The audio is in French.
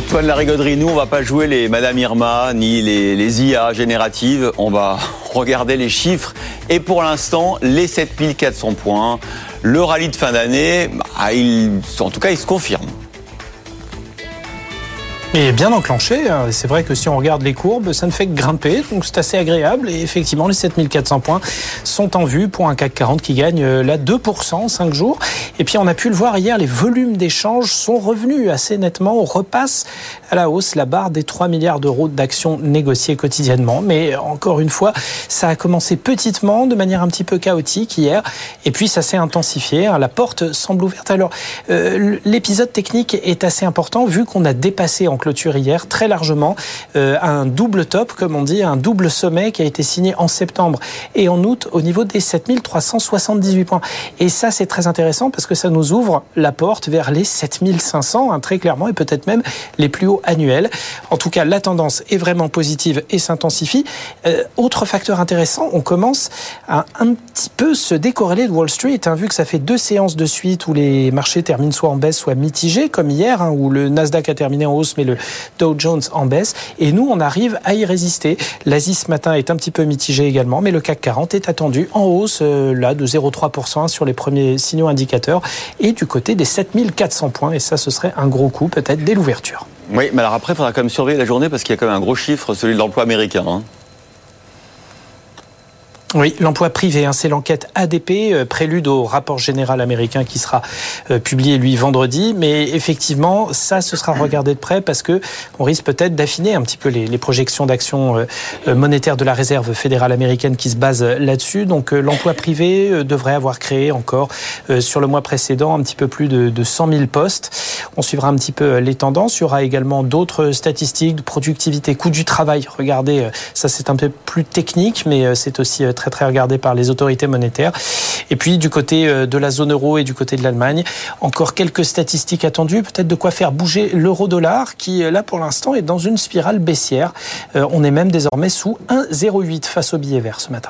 Antoine Larigauderie, nous, on va pas jouer les Madame Irma ni les, IA génératives. On va regarder les chiffres. Et pour l'instant, les 7400 points, le rallye de fin d'année, bah, en tout cas, il se confirme. Et bien enclenché. Hein. C'est vrai que si on regarde les courbes, ça ne fait que grimper. Donc c'est assez agréable. Et effectivement, les 7400 points sont en vue pour un CAC 40 qui gagne euh, là 2% en 5 jours. Et puis on a pu le voir hier, les volumes d'échanges sont revenus assez nettement. On repasse à la hausse la barre des 3 milliards d'euros d'actions négociées quotidiennement. Mais encore une fois, ça a commencé petitement, de manière un petit peu chaotique hier. Et puis ça s'est intensifié. Hein. La porte semble ouverte. Alors euh, l'épisode technique est assez important vu qu'on a dépassé en clôture hier très largement euh, un double top, comme on dit, un double sommet qui a été signé en septembre et en août au niveau des 7378 points. Et ça, c'est très intéressant parce que ça nous ouvre la porte vers les 7500, hein, très clairement, et peut-être même les plus hauts annuels. En tout cas, la tendance est vraiment positive et s'intensifie. Euh, autre facteur intéressant, on commence à un petit peu se décorréler de Wall Street, hein, vu que ça fait deux séances de suite où les marchés terminent soit en baisse, soit mitigés, comme hier, hein, où le Nasdaq a terminé en hausse, mais le Dow Jones en baisse. Et nous, on arrive à y résister. L'Asie ce matin est un petit peu mitigée également, mais le CAC 40 est attendu en hausse euh, là de 0,3% sur les premiers signaux indicateurs et du côté des 7400 points. Et ça, ce serait un gros coup peut-être dès l'ouverture. Oui, mais alors après, il faudra quand même surveiller la journée parce qu'il y a quand même un gros chiffre, celui de l'emploi américain. Hein. Oui, l'emploi privé, hein, c'est l'enquête ADP, euh, prélude au rapport général américain qui sera euh, publié lui vendredi. Mais effectivement, ça, ce sera regardé de près parce que on risque peut-être d'affiner un petit peu les, projections d'action euh, monétaire de la réserve fédérale américaine qui se base là-dessus. Donc, l'emploi privé devrait avoir créé encore sur le mois précédent un petit peu plus de, de 100 000 postes. On suivra un petit peu les tendances. Il y aura également d'autres statistiques de productivité, coût du travail. Regardez, ça c'est un peu plus technique, mais c'est aussi très très regardé par les autorités monétaires. Et puis du côté euh, de la zone euro et du côté de l'Allemagne, encore quelques statistiques attendues, peut-être de quoi faire bouger l'euro-dollar qui euh, là pour l'instant est dans une spirale baissière. Euh, on est même désormais sous 1,08 face au billet vert ce matin.